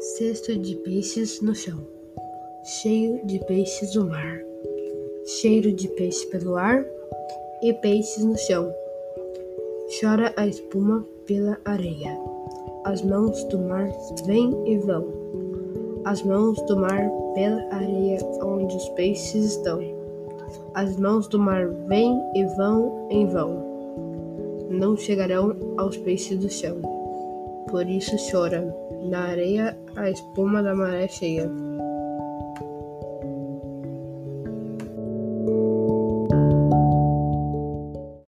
Cesto de peixes no chão, cheio de peixes o mar, cheiro de peixe pelo ar e peixes no chão. Chora a espuma pela areia, as mãos do mar vêm e vão, as mãos do mar pela areia onde os peixes estão. As mãos do mar vêm e vão em vão, não chegarão aos peixes do chão. Por isso chora na areia a espuma da maré cheia.